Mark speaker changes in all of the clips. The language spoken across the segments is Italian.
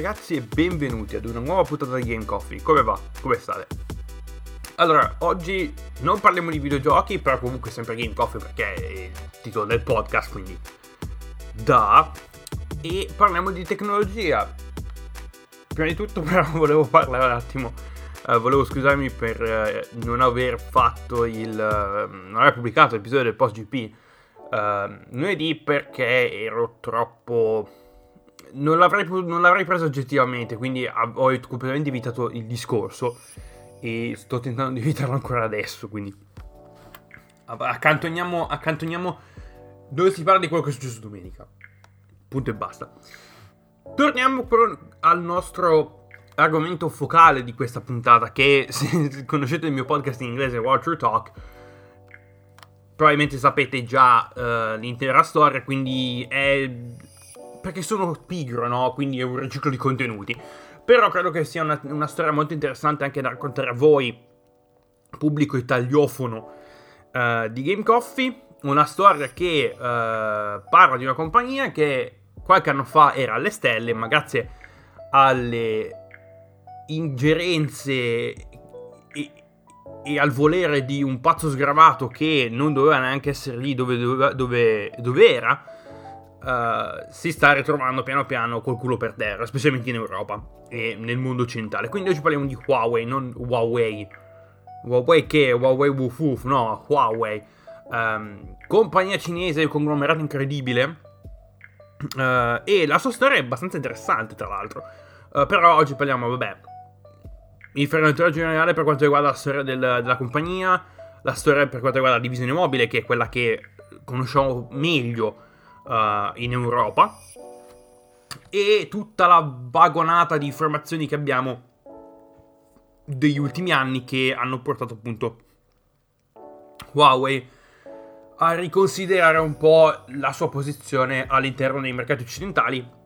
Speaker 1: ragazzi e benvenuti ad una nuova puntata di Game Coffee. Come va? Come state? Allora, oggi non parliamo di videogiochi, però comunque sempre Game Coffee perché è il titolo del podcast, quindi da. E parliamo di tecnologia. Prima di tutto però volevo parlare un attimo, uh, volevo scusarmi per uh, non aver fatto il... Uh, non aver pubblicato l'episodio del post GP lunedì perché ero troppo non l'avrei, non l'avrei preso oggettivamente, quindi ho completamente evitato il discorso e sto tentando di evitarlo ancora adesso, quindi accantoniamo, accantoniamo dove si parla di quello che è successo domenica. Punto e basta. Torniamo però al nostro argomento focale di questa puntata, che se conoscete il mio podcast in inglese Watcher Talk, probabilmente sapete già uh, l'intera storia, quindi è perché sono pigro, no? Quindi è un riciclo di contenuti. Però credo che sia una, una storia molto interessante anche da raccontare a voi, pubblico italiоfono uh, di Game Coffee. Una storia che uh, parla di una compagnia che qualche anno fa era alle stelle, ma grazie alle ingerenze e, e, al volere di un pazzo sgravato che non doveva neanche essere lì dove, dove, dove, dove era, uh, si sta ritrovando piano piano col culo per terra, specialmente in Europa e nel mondo occidentale. Quindi oggi parliamo di Huawei, non Huawei. Huawei che? Huawei Woof no, Huawei. Um, compagnia cinese, conglomerato incredibile. Uh, e la sua storia è abbastanza interessante, tra l'altro. Uh, però oggi parliamo, vabbè, frenatura generale per quanto riguarda la storia del, della compagnia, la storia per quanto riguarda la divisione mobile, che è quella che conosciamo meglio uh, in Europa e tutta la vagonata di informazioni che abbiamo degli ultimi anni che hanno portato appunto Huawei a riconsiderare un po' la sua posizione all'interno dei mercati occidentali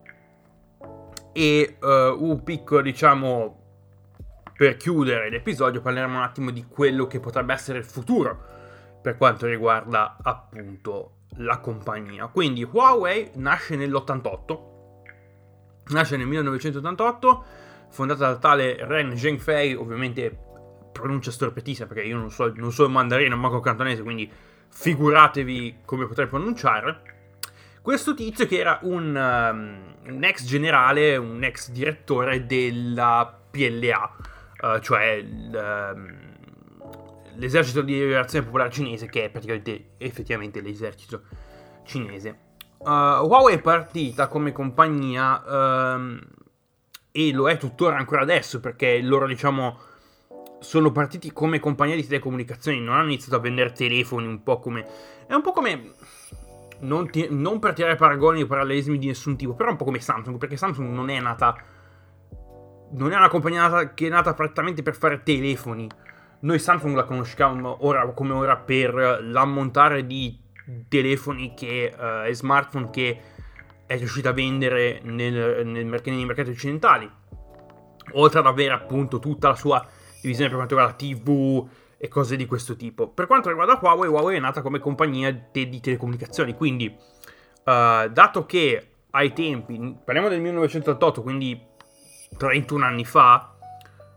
Speaker 1: e uh, un piccolo diciamo per chiudere l'episodio parleremo un attimo di quello che potrebbe essere il futuro per quanto riguarda appunto la compagnia. Quindi Huawei nasce nell'88, nasce nel 1988, fondata dal tale Ren Zhengfei, ovviamente pronuncia storpetissima perché io non so, non so il mandarino, manco il cantonese, quindi figuratevi come potrei pronunciare. Questo tizio che era un, um, un ex generale, un ex direttore della PLA, uh, cioè il, um, l'esercito di liberazione popolare cinese, che è praticamente effettivamente l'esercito cinese. Uh, Huawei è partita come compagnia um, e lo è tuttora ancora adesso perché loro diciamo sono partiti come compagnia di telecomunicazioni, non hanno iniziato a vendere telefoni un po' come... È un po' come... Non, ti, non per tirare paragoni o parallelismi di nessun tipo, però un po' come Samsung, perché Samsung non è nata... Non è una compagnia nata, che è nata prettamente per fare telefoni noi Samsung la conosciamo ora come ora per l'ammontare di telefoni che, uh, e smartphone che è riuscita a vendere nel, nel merc- nei mercati occidentali, oltre ad avere appunto tutta la sua divisione per quanto riguarda TV e cose di questo tipo. Per quanto riguarda Huawei, Huawei è nata come compagnia te- di telecomunicazioni, quindi uh, dato che ai tempi, parliamo del 1988, quindi 31 anni fa,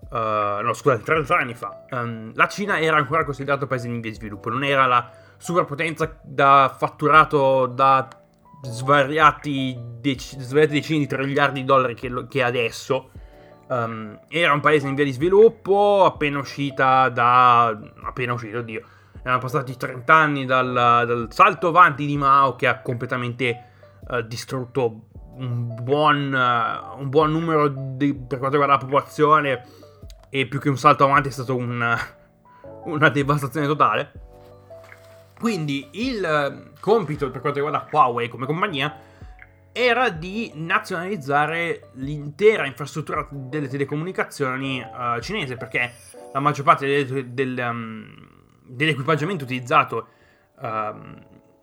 Speaker 1: Uh, no, scusate, 30 anni fa, um, la Cina era ancora considerata un paese in via di sviluppo, non era la superpotenza da fatturato da svariati dec- svariate decine di triliardi di dollari che, lo- che adesso. Um, era un paese in via di sviluppo, appena uscita da... appena uscito, oddio. Erano passati 30 anni dal, dal salto avanti di Mao che ha completamente uh, distrutto un buon, uh, un buon numero di, per quanto riguarda la popolazione e più che un salto avanti è stato un, una devastazione totale. Quindi il eh, compito per quanto riguarda Huawei come compagnia era di nazionalizzare l'intera infrastruttura delle telecomunicazioni uh, cinese perché la maggior parte del, del, um, dell'equipaggiamento utilizzato uh,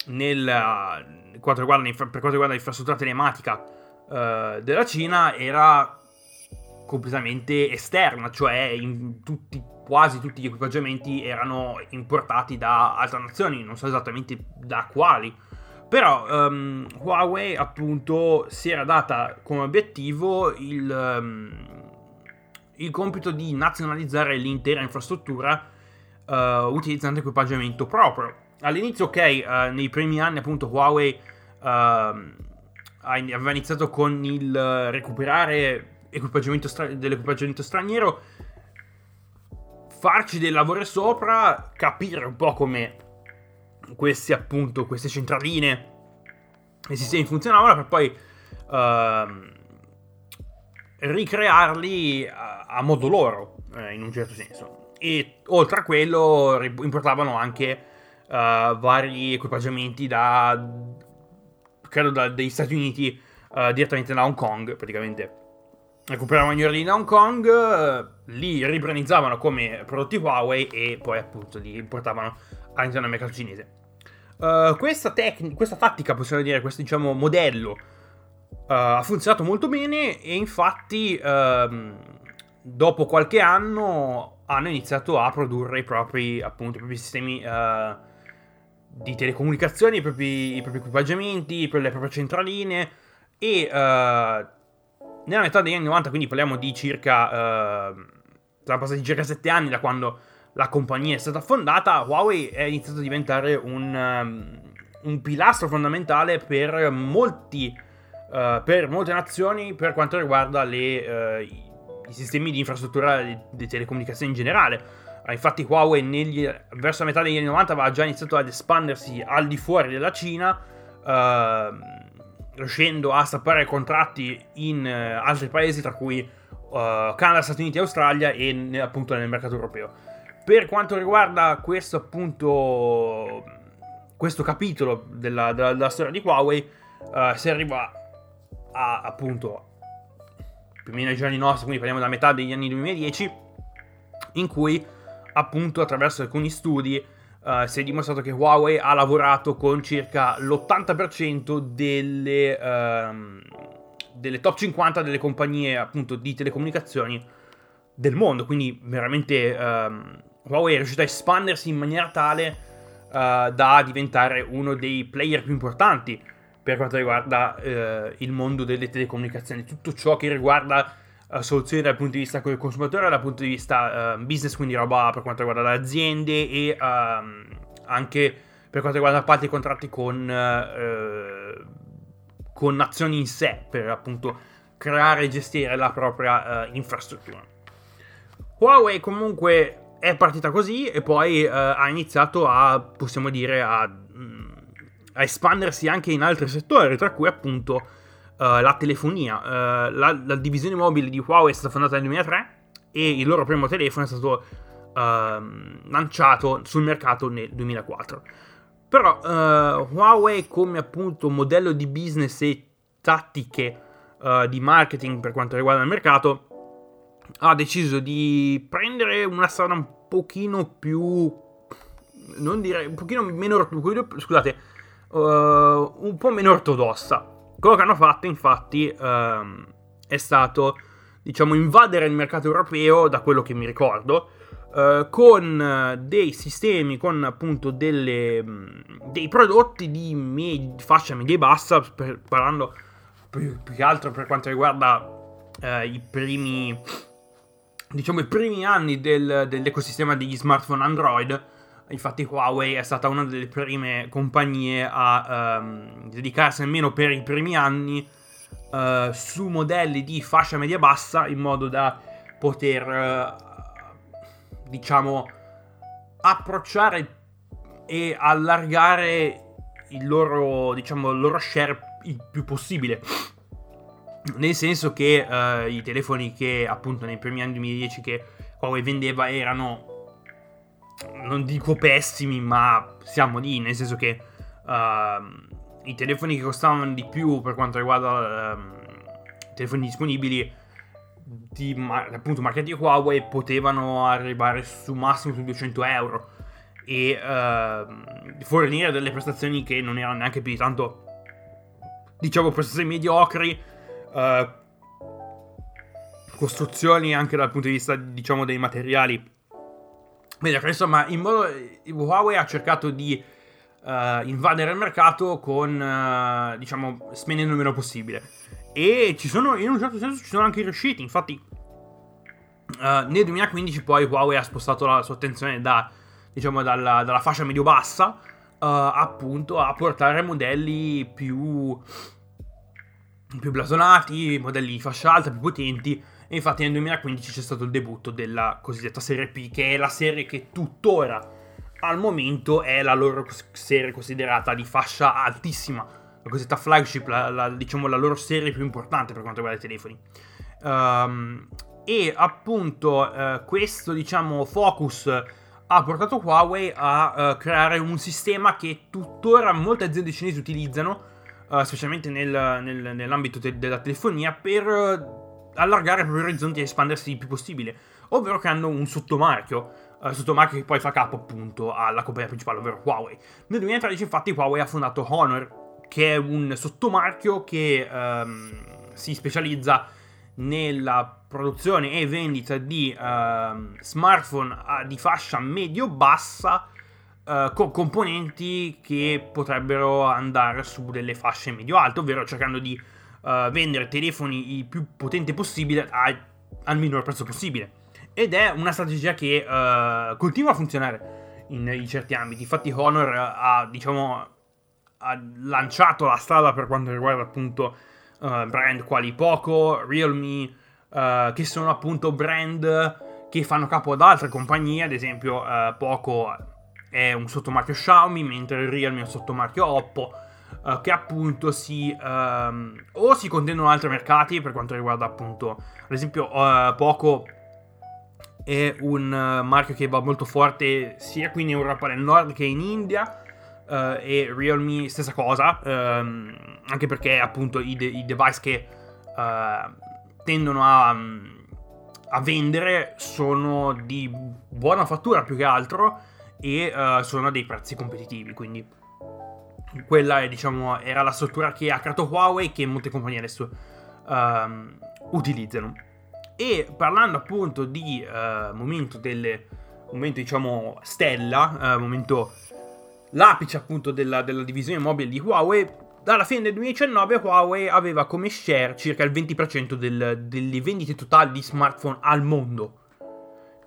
Speaker 1: nel, uh, riguarda, per quanto riguarda l'infrastruttura telematica della Cina era completamente esterna, cioè tutti, quasi tutti gli equipaggiamenti erano importati da altre nazioni, non so esattamente da quali, Però um, Huawei appunto si era data come obiettivo il, um, il compito di nazionalizzare l'intera infrastruttura uh, utilizzando equipaggiamento proprio. All'inizio, ok, uh, nei primi anni appunto Huawei uh, aveva iniziato con il recuperare equipaggiamento stra- dell'equipaggiamento straniero, farci del lavoro sopra, capire un po' come questi appunto, queste centraline e sistemi funzionavano per poi uh, ricrearli a, a, modo loro, eh, in un certo senso. E oltre a quello importavano anche uh, vari equipaggiamenti da, credo, da, dagli Stati Uniti uh, direttamente da Hong Kong, praticamente. Recuperavano gli ordini da Hong Kong, uh, li ribranizzavano come prodotti Huawei e poi appunto li importavano all'interno del mercato cinese. Uh, questa, tec- questa tattica, possiamo dire, questo diciamo modello uh, ha funzionato molto bene e infatti uh, dopo qualche anno hanno iniziato a produrre i propri, appunto, i propri sistemi eh, di telecomunicazioni, i propri, i propri, equipaggiamenti, le proprie centraline e nella metà degli anni 90, quindi parliamo di circa, sono passati circa 7 anni da quando la compagnia è stata fondata, Huawei è iniziato a diventare un, um, un pilastro fondamentale per molti, uh, per molte nazioni per quanto riguarda le, uh, i, sistemi di infrastruttura di, telecomunicazioni in generale. Uh, infatti Huawei negli, verso la metà degli anni 90 aveva già iniziato ad espandersi al di fuori della Cina, riuscendo a stappare contratti in altri paesi, tra cui Canada, Stati Uniti e Australia e appunto nel mercato europeo. Per quanto riguarda questo appunto questo capitolo della, della, della storia di Huawei, uh, si arriva a appunto più o meno ai giorni nostri, quindi parliamo da metà degli anni 2010, in cui appunto attraverso alcuni studi uh, si è dimostrato che Huawei ha lavorato con circa l'80% delle, uh, delle top 50 delle compagnie appunto di telecomunicazioni del mondo, quindi veramente um, Huawei è riuscito a espandersi in maniera tale uh, da diventare uno dei player più importanti per quanto riguarda uh, il mondo delle telecomunicazioni. Tutto ciò che riguarda soluzioni dal punto di vista del consumatore, dal punto di vista business, quindi roba per quanto riguarda le aziende e ehm, anche per quanto riguarda appalti e contratti con, con nazioni in sé, per appunto creare e gestire la propria infrastruttura. Huawei comunque è partita così e poi uh, ha iniziato a, possiamo dire, a, mm, a, espandersi anche in altri settori, tra cui appunto uh, la telefonia. Uh, la, la, divisione mobile di Huawei è stata fondata nel 2003 e il loro primo telefono è stato ehm, lanciato sul mercato nel 2004. Però Huawei come appunto modello di business e tattiche di marketing per quanto riguarda il mercato ha deciso di prendere una strada un pochino più... non direi, un pochino meno... scusate, uh, un po' meno ortodossa. Quello che hanno fatto infatti uh, è stato, diciamo, invadere il mercato europeo, da quello che mi ricordo, uh, con dei sistemi, con appunto delle, dei prodotti di med- fascia media e bassa, per, parlando più, più, che altro per quanto riguarda i primi diciamo, i primi anni del, dell'ecosistema degli smartphone Android. Infatti Huawei è stata una delle prime compagnie a um, dedicarsi almeno per i primi anni uh, su modelli di fascia media-bassa in modo da poter, uh, diciamo, approcciare e allargare il loro, diciamo, il loro share il più possibile. Nel senso che uh, i telefoni che appunto nei primi anni 2010 che Huawei vendeva erano non dico pessimi ma siamo lì nel senso che uh, i telefoni che costavano di più per quanto riguarda uh, telefoni disponibili di appunto marca di Huawei potevano arrivare su massimo su 200 euro e uh, fornire delle prestazioni che non erano neanche più di tanto diciamo prestazioni mediocri uh, costruzioni anche dal punto di vista, diciamo, dei materiali. Bene, insomma, in modo Huawei ha cercato di uh, invadere il mercato con, uh, diciamo, spendendo il meno possibile. E ci sono, in un certo senso, ci sono anche riusciti. Infatti, uh, nel 2015 poi Huawei ha spostato la sua attenzione da, diciamo, dalla, dalla fascia medio-bassa, appunto, a portare modelli più, più blasonati, modelli di fascia alta, più potenti. E infatti nel 2015 c'è stato il debutto della cosiddetta serie P, che è la serie che tuttora al momento è la loro serie considerata di fascia altissima, la cosiddetta flagship, la, la, diciamo la loro serie più importante per quanto riguarda i telefoni. Um, e appunto uh, questo diciamo focus ha portato Huawei a uh, creare un sistema che tuttora molte aziende cinesi utilizzano, uh, specialmente nel, nel, nell'ambito te- della telefonia, per allargare i propri orizzonti e espandersi il più possibile, ovvero che hanno un sottomarchio uh, sottomarchio che poi fa capo appunto alla compagnia principale, ovvero Huawei. Nel 2013 infatti Huawei ha fondato Honor, che è un sottomarchio che um, si specializza nella produzione e vendita di uh, smartphone di fascia medio-bassa uh, con componenti che potrebbero andare su delle fasce medio-alte, ovvero cercando di uh, vendere telefoni il più potente possibile a, al minor prezzo possibile. Ed è una strategia che uh, continua a funzionare in, in, certi ambiti. Infatti, Honor ha, diciamo, ha lanciato la strada per quanto riguarda appunto uh, brand quali Poco, Realme, che sono appunto brand che fanno capo ad altre compagnie. Ad esempio, Poco è un sottomarchio Xiaomi, mentre Realme è un sottomarchio Oppo. Uh, che appunto si um, o si contendono altri mercati per quanto riguarda appunto ad esempio uh, Poco è un uh, marchio che va molto forte sia qui in Europa del Nord che in India. Uh, e Realme stessa cosa, um, anche perché appunto i, de- i device che uh, tendono a, a, vendere sono di buona fattura più che altro e uh, sono a dei prezzi competitivi, quindi quella è, diciamo, era la struttura che ha creato Huawei che molte compagnie adesso um, utilizzano. E parlando appunto di uh, momento delle momento diciamo stella, uh, momento l'apice appunto della, della, divisione mobile di Huawei, dalla fine del 2019 Huawei aveva come share circa il 20% del, delle vendite totali di smartphone al mondo.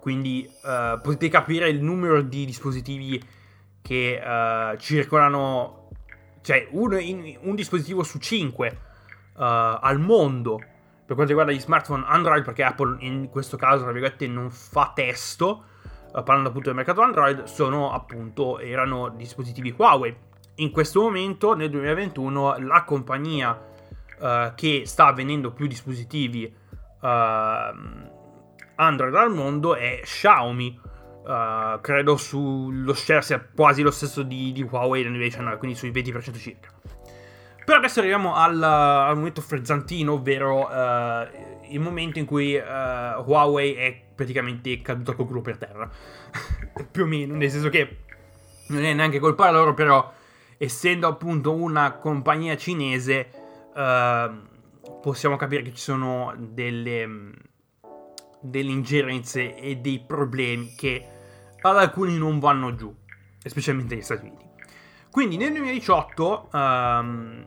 Speaker 1: Quindi uh, potete capire il numero di dispositivi che circolano, cioè uno, in, un dispositivo su 5 al mondo per quanto riguarda gli smartphone Android, perché Apple in questo caso, tra virgolette, non fa testo, uh, parlando appunto del mercato Android, sono appunto, erano dispositivi Huawei. In questo momento, nel 2021, la compagnia uh, che sta vendendo più dispositivi uh, Android al mondo è Xiaomi. Credo sullo share sia quasi lo stesso di, di Huawei 2019, quindi sui 20% circa. Però adesso arriviamo al, al momento frezzantino, ovvero uh, il momento in cui uh, Huawei è praticamente caduta col culo per terra. Più o meno, nel senso che non è neanche colpa loro, però essendo appunto una compagnia cinese, uh, possiamo capire che ci sono delle, delle ingerenze e dei problemi che ad alcuni non vanno giù, specialmente negli Stati Uniti. Quindi nel 2018 um,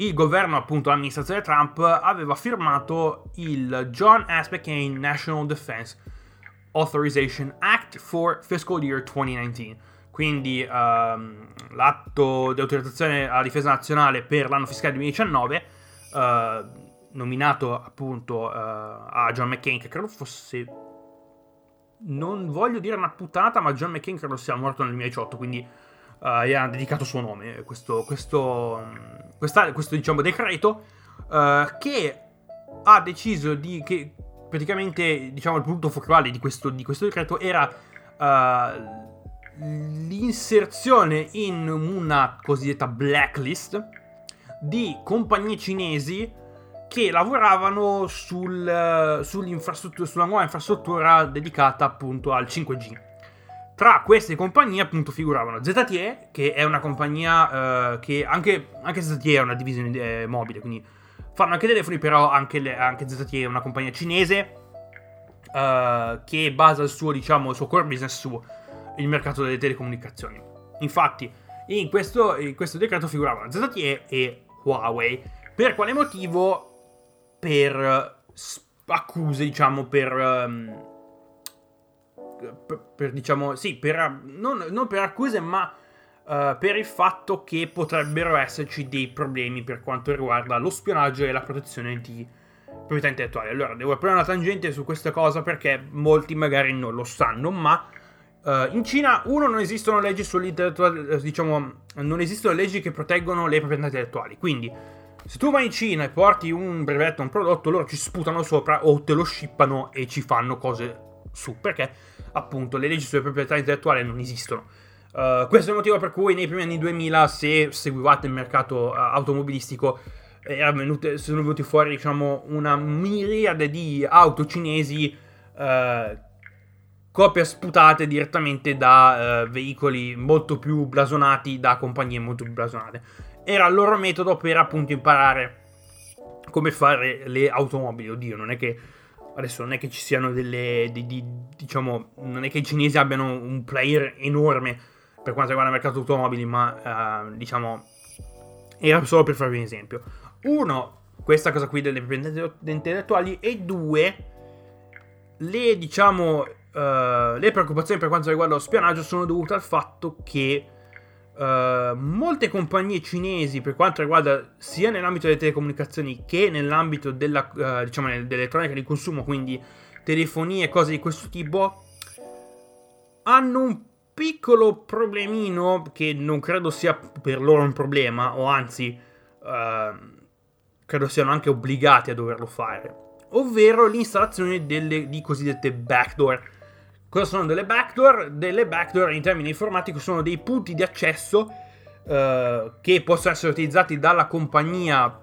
Speaker 1: il governo, appunto, l'amministrazione Trump aveva firmato il John S. McCain National Defense Authorization Act for Fiscal Year 2019. Quindi um, l'atto di autorizzazione alla difesa nazionale per l'anno fiscale 2019, uh, nominato appunto uh, a John McCain, che credo fosse. Non voglio dire una puttata, ma John McCain credo sia morto nel 2018, quindi uh, gli ha dedicato suo nome questo, questo, questa, questo diciamo, decreto uh, che ha deciso di che praticamente diciamo il punto focale di questo, di questo decreto era uh, l'inserzione in una cosiddetta blacklist di compagnie cinesi che lavoravano sul, sulla nuova infrastruttura dedicata appunto al 5G. Tra queste compagnie appunto figuravano ZTE, che è una compagnia uh, che anche, anche, ZTE è una divisione eh, mobile, quindi fanno anche telefoni, però anche, le, anche ZTE è una compagnia cinese uh, che basa il suo, diciamo, il suo core business sul mercato delle telecomunicazioni. Infatti, in questo, in questo decreto figuravano ZTE e Huawei. Per quale motivo? Per accuse, diciamo, per... Um, per, per, diciamo, sì, per, non, non per accuse, ma uh, per il fatto che potrebbero esserci dei problemi per quanto riguarda lo spionaggio e la protezione di proprietà intellettuale. Allora, devo aprire una tangente su questa cosa perché molti magari non lo sanno, ma uh, in Cina, uno, non esistono leggi sull'intellettuale, eh, diciamo, non esistono leggi che proteggono le proprietà intellettuali, quindi se tu vai in Cina e porti un brevetto, un prodotto, loro ci sputano sopra o te lo shippano e ci fanno cose su, perché appunto le leggi sulle proprietà intellettuali non esistono. Uh, questo è il motivo per cui nei primi anni 2000, se seguivate il mercato uh, automobilistico, venute, sono venuti fuori diciamo una miriade di auto cinesi uh, copie sputate direttamente da veicoli molto più blasonati, da compagnie molto più blasonate. Era il loro metodo per appunto imparare come fare le automobili. Oddio, non è che adesso non è che ci siano delle. Di, di, diciamo, non è che i cinesi abbiano un player enorme per quanto riguarda il mercato automobili, ma uh, diciamo. Era solo per farvi un esempio. Uno, questa cosa qui delle proprietà intellettuali, e due, le diciamo. Uh, le preoccupazioni per quanto riguarda lo spionaggio sono dovute al fatto che Uh, molte compagnie cinesi, per quanto riguarda sia nell'ambito delle telecomunicazioni che nell'ambito della, uh, diciamo, dell'elettronica di consumo, quindi telefonie e cose di questo tipo, hanno un piccolo problemino che non credo sia per loro un problema, o anzi, uh, credo siano anche obbligati a doverlo fare, ovvero l'installazione delle, di cosiddette backdoor Cosa sono delle backdoor? Delle backdoor in termini informatici sono dei punti di accesso eh, che possono essere utilizzati dalla compagnia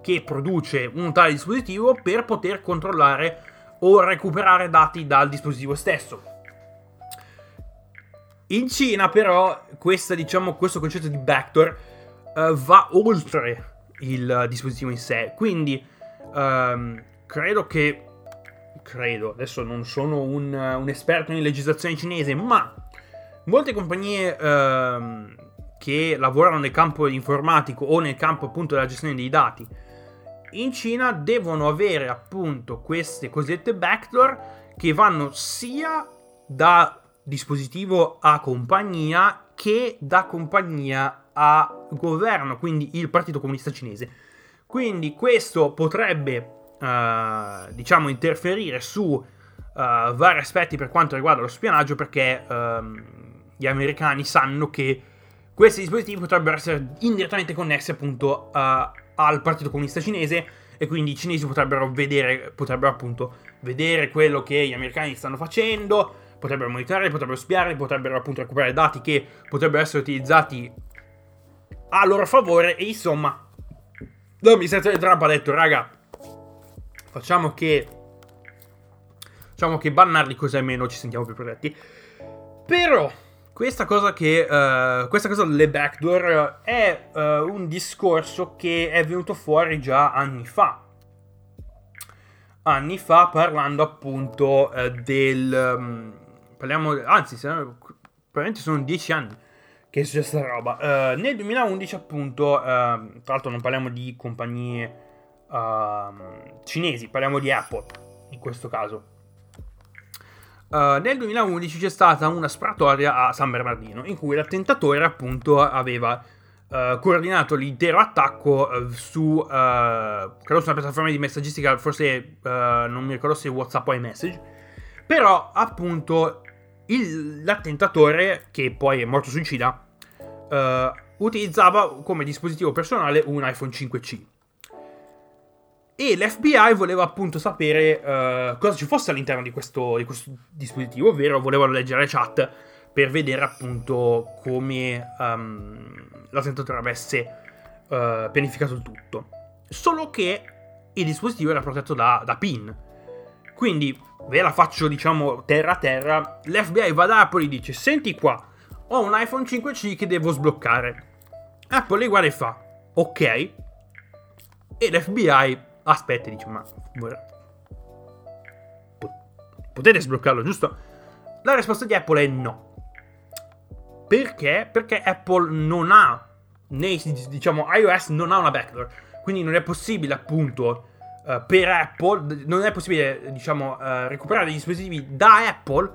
Speaker 1: che produce un tale dispositivo per poter controllare o recuperare dati dal dispositivo stesso. In Cina però questa, diciamo, questo concetto di backdoor eh, va oltre il dispositivo in sé, quindi ehm, credo che credo, adesso non sono un, un esperto in legislazione cinese, ma molte compagnie ehm, che lavorano nel campo informatico o nel campo appunto della gestione dei dati in Cina devono avere appunto queste cosiddette backdoor che vanno sia da dispositivo a compagnia che da compagnia a governo, quindi il Partito Comunista Cinese. Quindi questo potrebbe uh, diciamo, interferire su uh, vari aspetti per quanto riguarda lo spionaggio perché uh, gli americani sanno che questi dispositivi potrebbero essere indirettamente connessi appunto al Partito Comunista Cinese e quindi i cinesi potrebbero vedere, potrebbero appunto vedere quello che gli americani stanno facendo, potrebbero monitorare, potrebbero spiare, potrebbero appunto recuperare dati che potrebbero essere utilizzati a loro favore e insomma l'amministrazione Trump ha detto raga Facciamo che... Facciamo che bannarli così almeno ci sentiamo più protetti. Però questa cosa che uh, questa cosa delle backdoor è uh, un discorso che è venuto fuori già anni fa anni fa parlando appunto uh, del um, parliamo anzi probabilmente sono dieci anni che è successa roba nel 2011 appunto tra l'altro non parliamo di compagnie uh, cinesi, parliamo di Apple in questo caso. Uh, nel 2011 c'è stata una sparatoria a San Bernardino in cui l'attentatore appunto aveva uh, coordinato l'intero attacco uh, su, credo su una piattaforma di messaggistica, forse non mi ricordo se WhatsApp o iMessage, però appunto il, l'attentatore, che poi è morto suicida, utilizzava come dispositivo personale un iPhone 5C. E l'FBI voleva appunto sapere uh, cosa ci fosse all'interno di questo, di questo, dispositivo, ovvero volevano leggere le chat per vedere appunto come um, l'attentatore avesse uh, pianificato il tutto. Solo che il dispositivo era protetto da, da PIN. Quindi ve la faccio diciamo terra a terra. L'FBI va da Apple e dice: Senti qua, ho un iPhone 5C che devo sbloccare. Apple li guarda e fa: Ok. E l'FBI aspetta dice ma potete sbloccarlo giusto? La risposta di Apple è no. perché? Perché Apple non ha, nei, diciamo, iOS non ha una backdoor. Quindi non è possibile, appunto, uh, per Apple, non è possibile, diciamo, uh, recuperare dei dispositivi da Apple.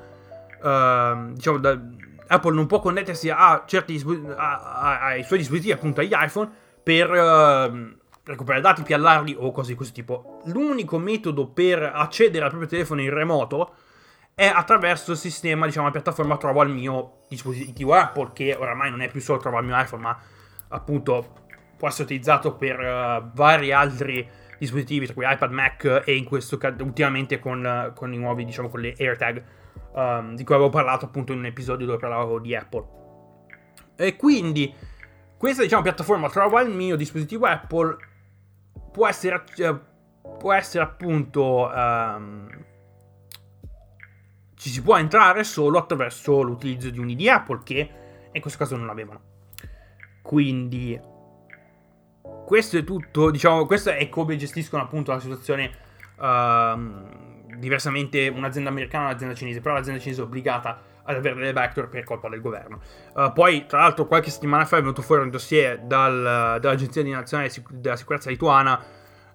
Speaker 1: Uh, diciamo, da, Apple non può connettersi a certi a, a, ai suoi dispositivi, appunto agli iPhone, per recuperare dati, piallarli o cose di questo tipo. L'unico metodo per accedere al proprio telefono in remoto è attraverso il sistema, diciamo, la piattaforma Trovo al mio dispositivo Apple, che oramai non è più solo Trovo al mio iPhone, ma appunto può essere utilizzato per uh, vari altri dispositivi, tra cui iPad, Mac e in questo caso ultimamente con, con, i nuovi, diciamo, con le AirTag, um, di cui avevo parlato appunto in un episodio dove parlavo di Apple. E quindi questa, diciamo, piattaforma Trovo al mio dispositivo Apple può essere, uh, può essere appunto... Um, ci si può entrare solo attraverso l'utilizzo di un ID Apple che in questo caso non avevano. Quindi questo è tutto, diciamo, questo è come gestiscono appunto la situazione uh, diversamente un'azienda americana e un'azienda cinese, però l'azienda cinese è obbligata ad avere delle backdoor per colpa del governo. Uh, poi, tra l'altro, qualche settimana fa è venuto fuori un dossier dal, dall'Agenzia Nazionale della Sicurezza Lituana,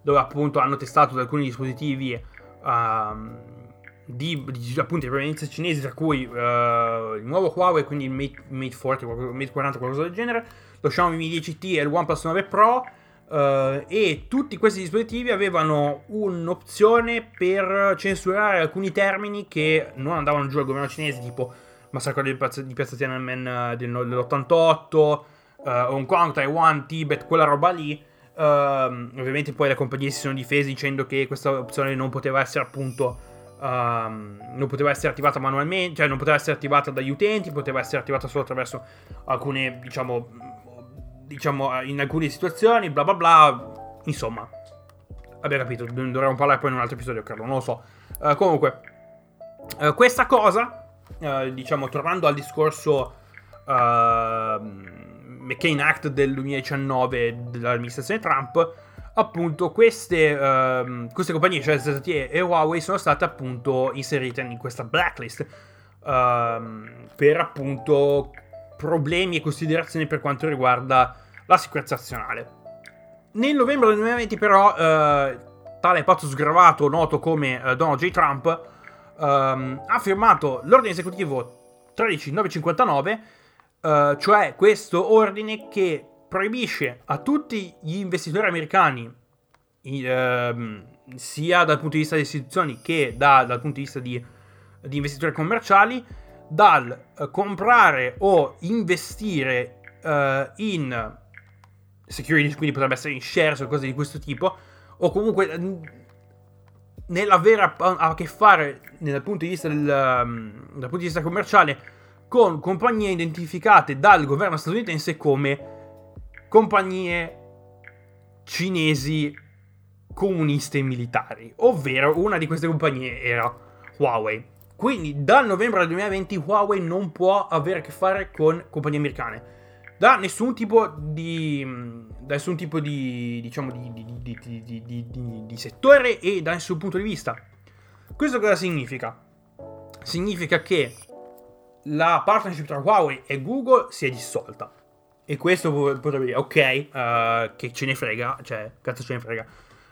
Speaker 1: dove appunto hanno testato alcuni dispositivi uh, di, di, appunto di provenienza cinese, tra cui uh, il nuovo Huawei, quindi il Mate, Mate 40, Mate 40, qualcosa del genere, lo Xiaomi Mi 10T e il OnePlus 9 Pro. Uh, e tutti questi dispositivi avevano un'opzione per censurare alcuni termini che non andavano giù al governo cinese, tipo massacro di, di piazza Tiananmen uh, dell'88, uh, Hong Kong, Taiwan, Tibet, quella roba lì. Uh, ovviamente poi le compagnie si sono difese dicendo che questa opzione non poteva essere appunto Um, non poteva essere attivata manualmente, cioè non poteva essere attivata dagli utenti, poteva essere attivata solo attraverso alcune, diciamo, diciamo in alcune situazioni, bla bla bla. Insomma, abbiamo capito, dovremmo parlare poi in un altro episodio, credo, non lo so. Uh, comunque, uh, questa cosa, uh, diciamo, tornando al discorso McCain Act del 2019 dell'amministrazione Trump, appunto queste, uh, queste compagnie, cioè ZTE e Huawei, sono state appunto inserite in questa blacklist uh, per appunto problemi e considerazioni per quanto riguarda la sicurezza nazionale. Nel novembre del 2020 però uh, tale pazzo sgravato noto come eh, Donald J. Trump ehm, ha firmato l'ordine esecutivo 13959, eh, cioè questo ordine che proibisce a tutti gli investitori americani, ehm, sia dal punto di vista delle istituzioni che da, dal punto di vista di, di investitori commerciali, dal uh, comprare o investire uh, in securities, quindi potrebbe essere in shares o cose di questo tipo, o comunque mm, nell'avere a, a, che fare dal punto del, um, dal punto di vista commerciale con compagnie identificate dal governo statunitense come compagnie cinesi comuniste e militari, ovvero una di queste compagnie era Huawei. Quindi dal novembre del 2020 Huawei non può avere a che fare con compagnie americane. Da nessun tipo di. Da nessun tipo di. diciamo di, di, di, di settore e da nessun punto di vista. Questo cosa significa? Significa che la partnership tra Huawei e Google si è dissolta. E questo potrebbe dire, ok, uh, che ce ne frega, cioè, cazzo ce ne frega.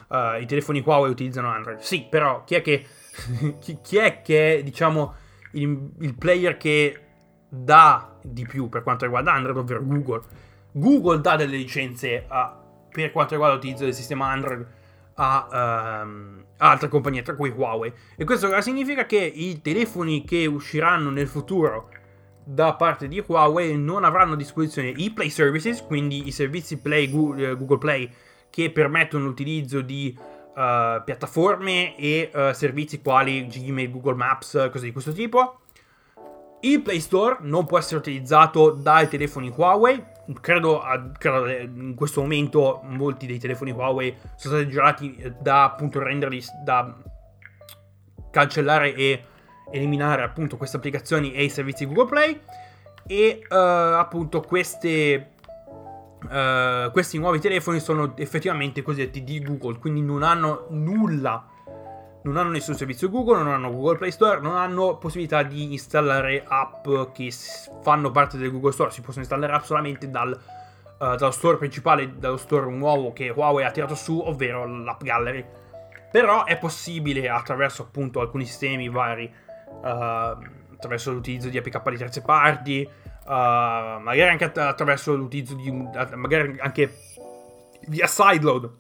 Speaker 1: Uh, I telefoni Huawei utilizzano Android. Sì, però chi è che, chi, chi, è che diciamo, il, il, player che dà di più per quanto riguarda Android, ovvero Google. Google dà delle licenze a, per quanto riguarda l'utilizzo del sistema Android a, um, altre compagnie, tra cui Huawei. E questo significa? Che i telefoni che usciranno nel futuro da parte di Huawei non avranno a disposizione i Play Services, quindi i servizi Play, eh, Google Play che permettono l'utilizzo di uh, piattaforme e uh, servizi quali Gmail, Google Maps, cose di questo tipo. Il Play Store non può essere utilizzato dai telefoni Huawei. Credo, credo in questo momento molti dei telefoni Huawei sono stati girati da appunto renderli da cancellare e eliminare appunto queste applicazioni e i servizi Google Play e uh, appunto queste, uh, questi nuovi telefoni sono effettivamente cosiddetti di Google, quindi non hanno nulla non hanno nessun servizio Google, non hanno Google Play Store, non hanno possibilità di installare app che fanno parte del Google Store, si possono installare app solamente dal, uh, dallo store principale, dallo store nuovo che Huawei ha tirato su, ovvero l'App Gallery. Però è possibile attraverso appunto alcuni sistemi vari, uh, attraverso l'utilizzo di APK di terze parti, uh, magari anche attraverso l'utilizzo di magari anche via sideload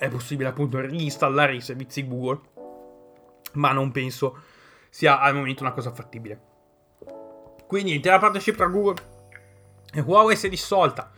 Speaker 1: è possibile appunto reinstallare i servizi Google, ma non penso sia al momento una cosa fattibile. Quindi l'intera partnership tra Google e Huawei si è dissolta.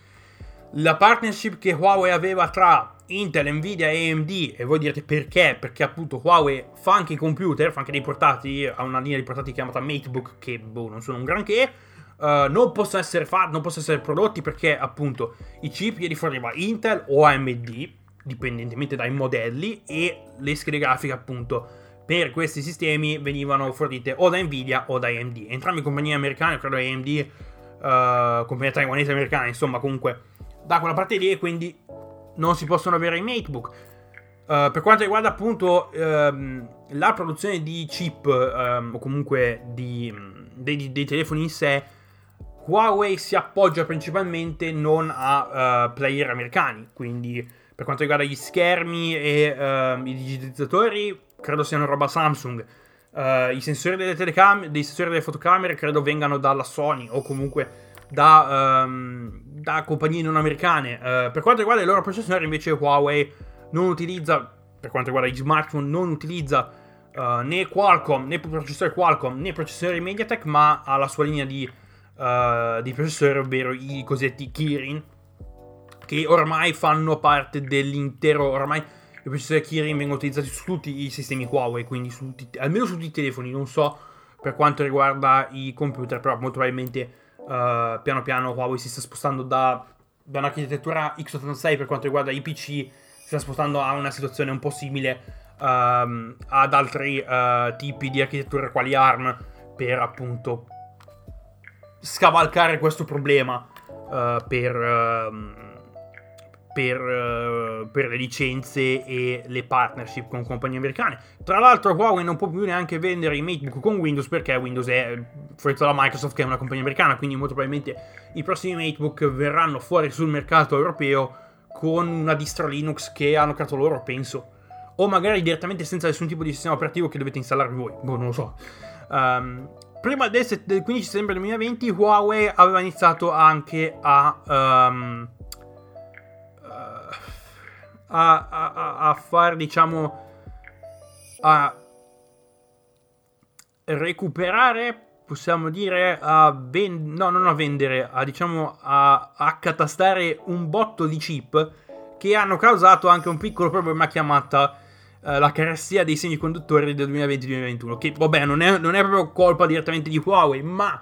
Speaker 1: La partnership che Huawei aveva tra Intel, Nvidia e AMD, e voi direte perché? Perché appunto Huawei fa anche i computer, fa anche dei portati, ha una linea di portati chiamata MateBook che boh, non sono un granché. Uh, non possono essere fatti, non possono essere prodotti perché appunto i chip glieli forniva Intel o AMD dipendentemente dai modelli e le schede grafiche appunto per questi sistemi venivano fornite o da Nvidia o da AMD. Entrambe compagnie americane, credo AMD, uh, compagnia taiwanese americana, insomma comunque da quella parte lì e quindi non si possono avere i MateBook. Uh, per quanto riguarda appunto uh, la produzione di chip um, o comunque di, dei, dei, telefoni in sé, Huawei si appoggia principalmente non a uh, player americani, quindi per quanto riguarda gli schermi e uh, i digitalizzatori, credo siano roba Samsung. Uh, I sensori delle telecamere, dei sensori delle fotocamere credo vengano dalla Sony o comunque da, um, da compagnie non americane. Uh, per quanto riguarda i loro processori, invece, Huawei non utilizza, per quanto riguarda gli smartphone, non utilizza uh, né Qualcomm, né processori Qualcomm, né processori MediaTek, ma ha la sua linea di, di processori, ovvero i cosiddetti Kirin che ormai fanno parte dell'intero, ormai i processori Kirin vengono utilizzati su tutti i sistemi Huawei, quindi su tutti, almeno su tutti i telefoni, non so per quanto riguarda i computer, però molto probabilmente uh, piano piano Huawei si sta spostando da, da un'architettura x86 per quanto riguarda i PC, si sta spostando a una situazione un po' simile uh, ad altri uh, tipi di architetture quali ARM per appunto scavalcare questo problema uh, per ehm, per, uh, per, le licenze e le partnership con compagnie americane. Tra l'altro Huawei non può più neanche vendere i MateBook con Windows perché Windows è fornito da Microsoft che è una compagnia americana, quindi molto probabilmente i prossimi MateBook verranno fuori sul mercato europeo con una distro Linux che hanno creato loro, penso. O magari direttamente senza nessun tipo di sistema operativo che dovete installarvi voi. Boh, non lo so. Um, prima del 15 settembre 2020 Huawei aveva iniziato anche a... Um, a, a, a far, diciamo, a recuperare, possiamo dire, a vendere, no, non a vendere, a diciamo, a accatastare un botto di chip che hanno causato anche un piccolo problema chiamata uh, la carestia dei semiconduttori del 2020-2021, che vabbè non è, non è, proprio colpa direttamente di Huawei, ma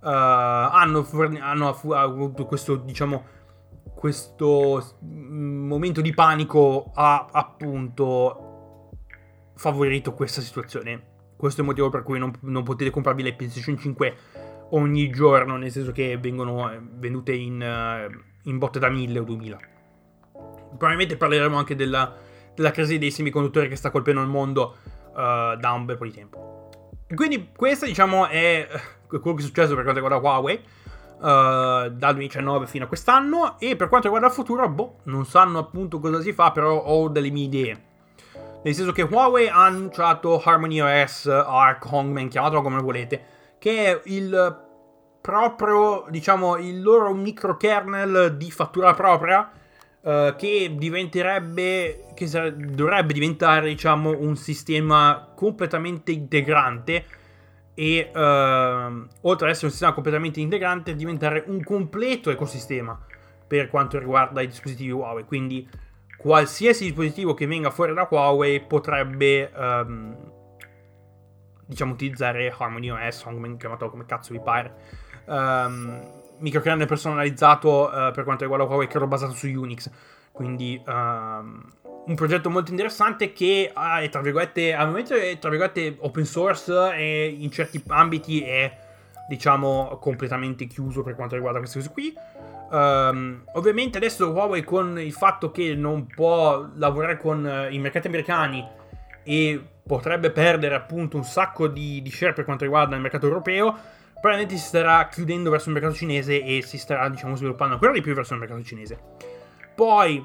Speaker 1: uh, hanno, forni- hanno avuto questo, diciamo, questo momento di panico ha appunto favorito questa situazione. Questo è il motivo per cui non, non potete comprarvi le PlayStation 5 ogni giorno, nel senso che vengono eh, vendute in, eh, in botte da 1000 o 2000. Probabilmente parleremo anche della, della crisi dei semiconduttori che sta colpendo il mondo uh, da un bel po' di tempo. Quindi questo diciamo è quello che è successo per quanto riguarda Huawei. Uh, dal 2019 fino a quest'anno. E per quanto riguarda il futuro, boh, non sanno appunto cosa si fa, però ho delle mie idee. Nel senso che Huawei ha annunciato Harmony OS, Arc, Hongman, chiamatelo come volete, che è il proprio, diciamo, il loro microkernel di fattura propria. Uh, che diventerebbe, che sare- dovrebbe diventare, diciamo, un sistema completamente integrante e uh, oltre ad essere un sistema completamente integrante diventare un completo ecosistema per quanto riguarda i dispositivi Huawei. Quindi qualsiasi dispositivo che venga fuori da Huawei potrebbe um, diciamo utilizzare Harmony OS Hongman chiamato come cazzo vi pare. Um, microkernel personalizzato uh, per quanto riguarda Huawei credo basato su Unix. Quindi um, un progetto molto interessante che è tra virgolette al momento è tra virgolette open source e in certi ambiti è diciamo completamente chiuso per quanto riguarda queste cose qui Um, ovviamente adesso Huawei con il fatto che non può lavorare con uh, i mercati americani e potrebbe perdere appunto un sacco di, di share per quanto riguarda il mercato europeo, probabilmente si starà chiudendo verso il mercato cinese e si starà diciamo sviluppando ancora di più verso il mercato cinese. Poi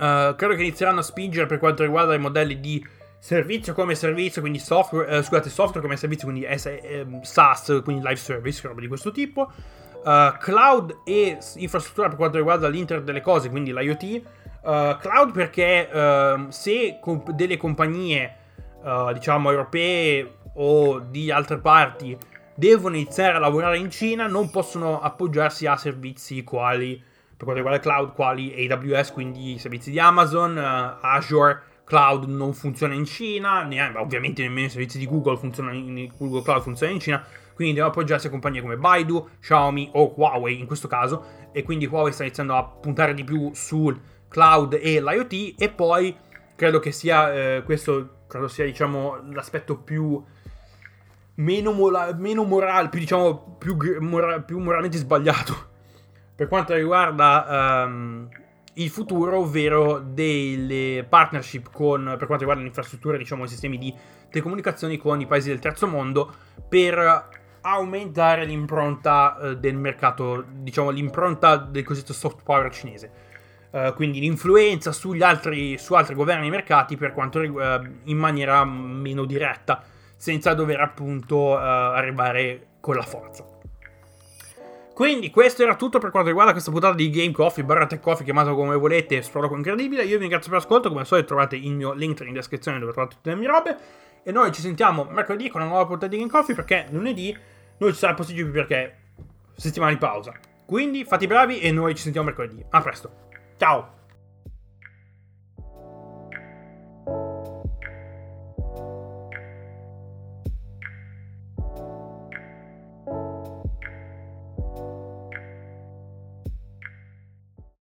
Speaker 1: uh, credo che inizieranno a spingere per quanto riguarda i modelli di servizio come servizio, quindi software, eh, scusate, software come servizio, quindi S- eh, SaaS, quindi live service, roba di questo tipo. Uh, cloud e infrastruttura per quanto riguarda l'internet delle cose, quindi l'IoT. Uh, cloud perché uh, se comp- delle compagnie, diciamo, europee o di altre parti devono iniziare a lavorare in Cina, non possono appoggiarsi a servizi quali, per quanto riguarda cloud, quali AWS, quindi i servizi di Amazon, Azure, Cloud non funziona in Cina, neanche, ovviamente nemmeno i servizi di Google in Google Cloud funzionano in Cina, quindi devono appoggiarsi a compagnie come Baidu, Xiaomi o Huawei in questo caso e quindi Huawei sta iniziando a puntare di più sul cloud e l'IoT e poi credo che sia eh, questo credo sia diciamo l'aspetto più meno, mola, meno morale più diciamo più, mora, più, moralmente sbagliato per quanto riguarda um, il futuro ovvero delle partnership con per quanto riguarda l'infrastruttura diciamo i sistemi di telecomunicazioni con i paesi del terzo mondo per aumentare l'impronta uh, del mercato, diciamo l'impronta del cosiddetto soft power cinese. Uh, quindi l'influenza altri, su altri governi e mercati per quanto riguarda uh, in maniera meno diretta, senza dover appunto arrivare con la forza. Quindi questo era tutto per quanto riguarda questa puntata di Game Coffee, barra Tech Coffee, chiamato come volete, spero incredibile. Io vi ringrazio per l'ascolto, come al solito trovate il mio link in descrizione dove trovate tutte le mie robe. E noi ci sentiamo mercoledì con una nuova puntata di Game Coffee perché lunedì non ci sarà possibile perché settimana di pausa. Quindi fate i bravi e noi ci sentiamo mercoledì. A presto. Ciao.